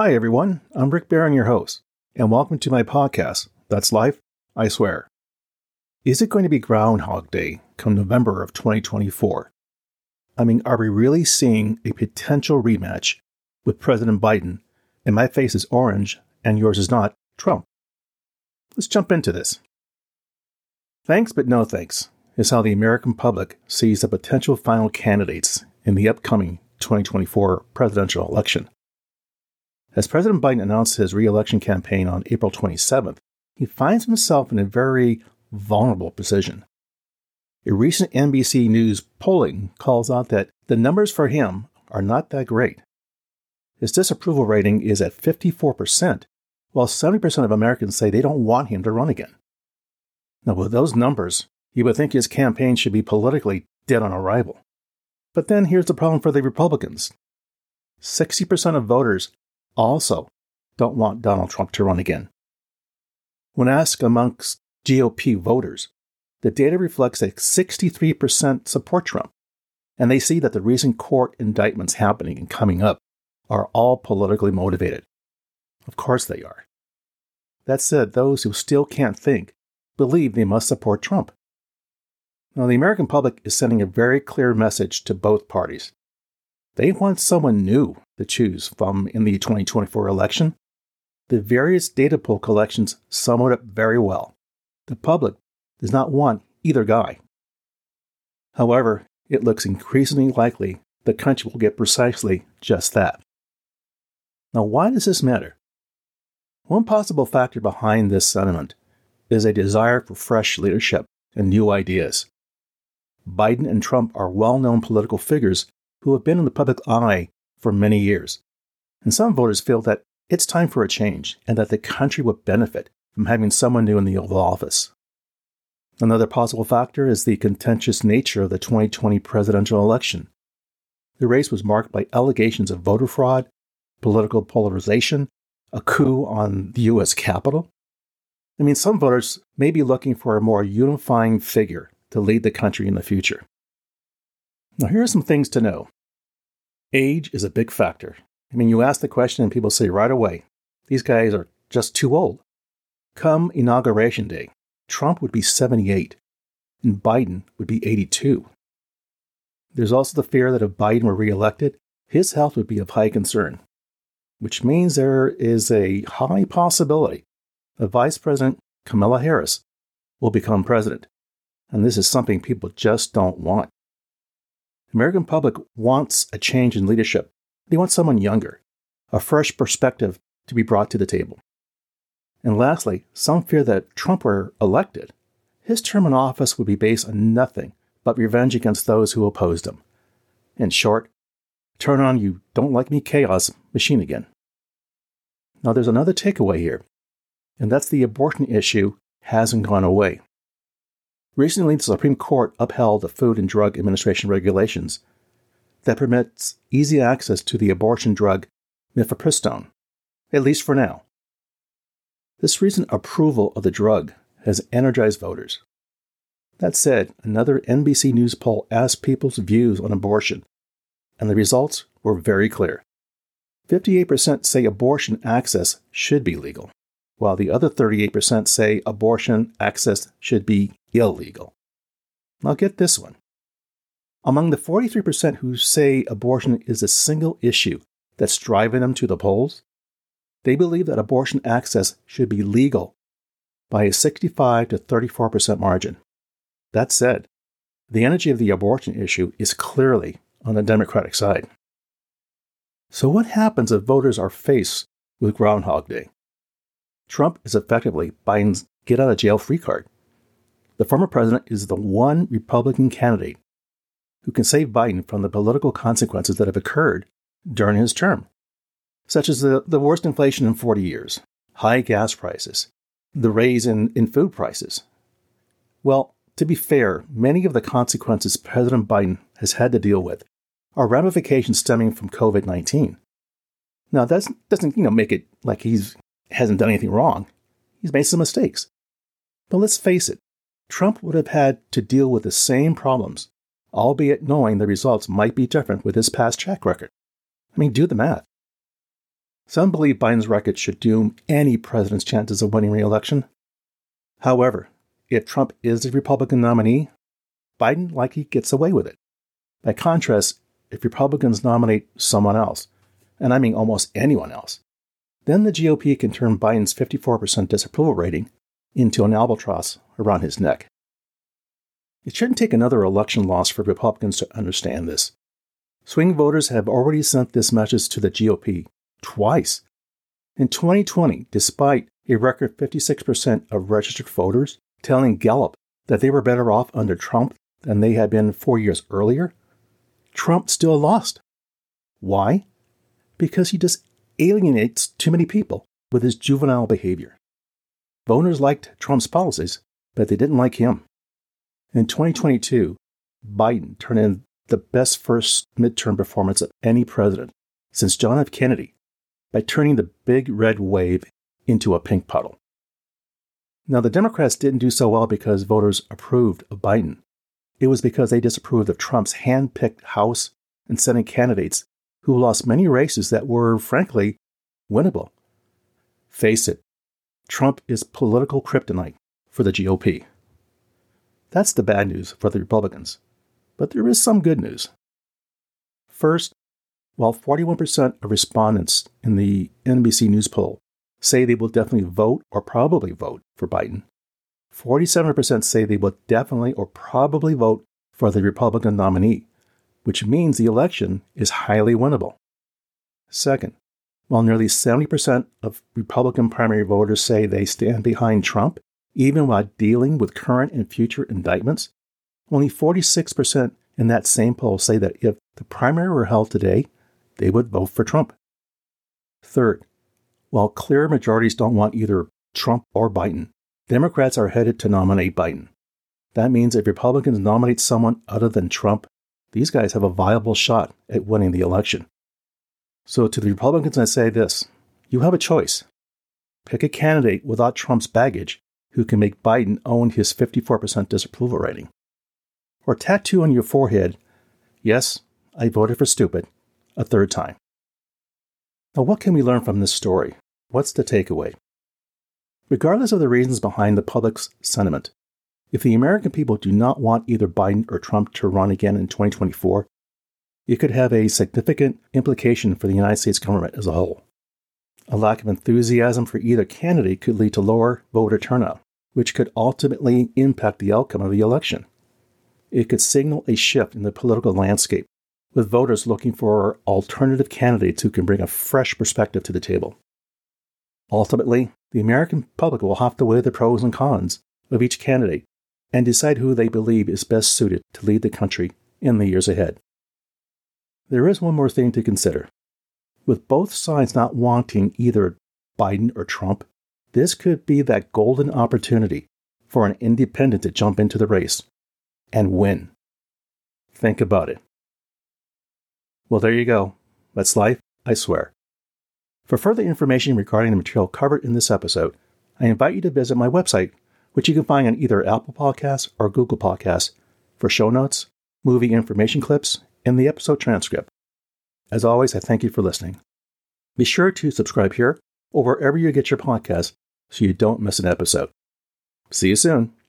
Hi, everyone. I'm Rick Barron, your host, and welcome to my podcast, That's Life, I Swear. Is it going to be Groundhog Day come November of 2024? I mean, are we really seeing a potential rematch with President Biden, and my face is orange and yours is not, Trump? Let's jump into this. Thanks, but no thanks, is how the American public sees the potential final candidates in the upcoming 2024 presidential election. As President Biden announced his reelection campaign on April 27th, he finds himself in a very vulnerable position. A recent NBC News polling calls out that the numbers for him are not that great. His disapproval rating is at 54%, while 70% of Americans say they don't want him to run again. Now, with those numbers, you would think his campaign should be politically dead on arrival. But then here's the problem for the Republicans 60% of voters also don't want Donald Trump to run again. When asked amongst GOP voters, the data reflects that 63% support Trump, and they see that the recent court indictments happening and coming up are all politically motivated. Of course they are. That said, those who still can't think believe they must support Trump. Now, the American public is sending a very clear message to both parties. They want someone new to choose from in the 2024 election. The various data poll collections sum it up very well. The public does not want either guy. However, it looks increasingly likely the country will get precisely just that. Now, why does this matter? One possible factor behind this sentiment is a desire for fresh leadership and new ideas. Biden and Trump are well known political figures who have been in the public eye for many years. And some voters feel that it's time for a change and that the country would benefit from having someone new in the Oval Office. Another possible factor is the contentious nature of the 2020 presidential election. The race was marked by allegations of voter fraud, political polarization, a coup on the U.S. Capitol. I mean, some voters may be looking for a more unifying figure to lead the country in the future. Now, here are some things to know. Age is a big factor. I mean, you ask the question and people say right away, these guys are just too old. Come inauguration day, Trump would be 78 and Biden would be 82. There's also the fear that if Biden were reelected, his health would be of high concern, which means there is a high possibility that Vice President Kamala Harris will become president. And this is something people just don't want. The American public wants a change in leadership. They want someone younger, a fresh perspective to be brought to the table. And lastly, some fear that Trump were elected, his term in office would be based on nothing but revenge against those who opposed him. In short, turn on you don't like me chaos machine again. Now there's another takeaway here, and that's the abortion issue hasn't gone away. Recently, the Supreme Court upheld the Food and Drug Administration regulations that permits easy access to the abortion drug mifepristone, at least for now. This recent approval of the drug has energized voters. That said, another NBC News poll asked people's views on abortion, and the results were very clear. 58% say abortion access should be legal, while the other 38% say abortion access should be illegal. Now, get this one. Among the 43% who say abortion is a single issue that's driving them to the polls, they believe that abortion access should be legal by a 65 to 34% margin. That said, the energy of the abortion issue is clearly on the Democratic side. So, what happens if voters are faced with Groundhog Day? Trump is effectively Biden's get out of jail free card. The former president is the one Republican candidate who can save Biden from the political consequences that have occurred during his term, such as the, the worst inflation in 40 years, high gas prices, the raise in, in food prices. Well, to be fair, many of the consequences President Biden has had to deal with are ramifications stemming from COVID 19. Now, that doesn't you know, make it like he's hasn't done anything wrong. He's made some mistakes. But let's face it, Trump would have had to deal with the same problems, albeit knowing the results might be different with his past track record. I mean, do the math. Some believe Biden's record should doom any president's chances of winning re election. However, if Trump is the Republican nominee, Biden likely gets away with it. By contrast, if Republicans nominate someone else, and I mean almost anyone else, then the GOP can turn Biden's 54% disapproval rating into an albatross around his neck. It shouldn't take another election loss for Republicans to understand this. Swing voters have already sent this message to the GOP twice. In 2020, despite a record 56% of registered voters telling Gallup that they were better off under Trump than they had been four years earlier, Trump still lost. Why? Because he just alienates too many people with his juvenile behavior. Voters liked Trump's policies, but they didn't like him. In 2022, Biden turned in the best first midterm performance of any president since John F. Kennedy by turning the big red wave into a pink puddle. Now, the Democrats didn't do so well because voters approved of Biden. It was because they disapproved of Trump's hand picked House and Senate candidates who lost many races that were, frankly, winnable. Face it, Trump is political kryptonite for the GOP. That's the bad news for the Republicans. But there is some good news. First, while 41% of respondents in the NBC News poll say they will definitely vote or probably vote for Biden, 47% say they will definitely or probably vote for the Republican nominee, which means the election is highly winnable. Second, while nearly 70% of Republican primary voters say they stand behind Trump, even while dealing with current and future indictments, only 46% in that same poll say that if the primary were held today, they would vote for Trump. Third, while clear majorities don't want either Trump or Biden, Democrats are headed to nominate Biden. That means if Republicans nominate someone other than Trump, these guys have a viable shot at winning the election. So, to the Republicans, I say this you have a choice. Pick a candidate without Trump's baggage who can make Biden own his 54% disapproval rating. Or tattoo on your forehead, yes, I voted for stupid, a third time. Now, what can we learn from this story? What's the takeaway? Regardless of the reasons behind the public's sentiment, if the American people do not want either Biden or Trump to run again in 2024, it could have a significant implication for the United States government as a whole. A lack of enthusiasm for either candidate could lead to lower voter turnout, which could ultimately impact the outcome of the election. It could signal a shift in the political landscape, with voters looking for alternative candidates who can bring a fresh perspective to the table. Ultimately, the American public will have to weigh the pros and cons of each candidate and decide who they believe is best suited to lead the country in the years ahead. There is one more thing to consider. With both sides not wanting either Biden or Trump, this could be that golden opportunity for an independent to jump into the race and win. Think about it. Well, there you go. That's life, I swear. For further information regarding the material covered in this episode, I invite you to visit my website, which you can find on either Apple Podcasts or Google Podcasts, for show notes, movie information clips, and the episode transcript. As always, I thank you for listening. Be sure to subscribe here or wherever you get your podcasts so you don't miss an episode. See you soon.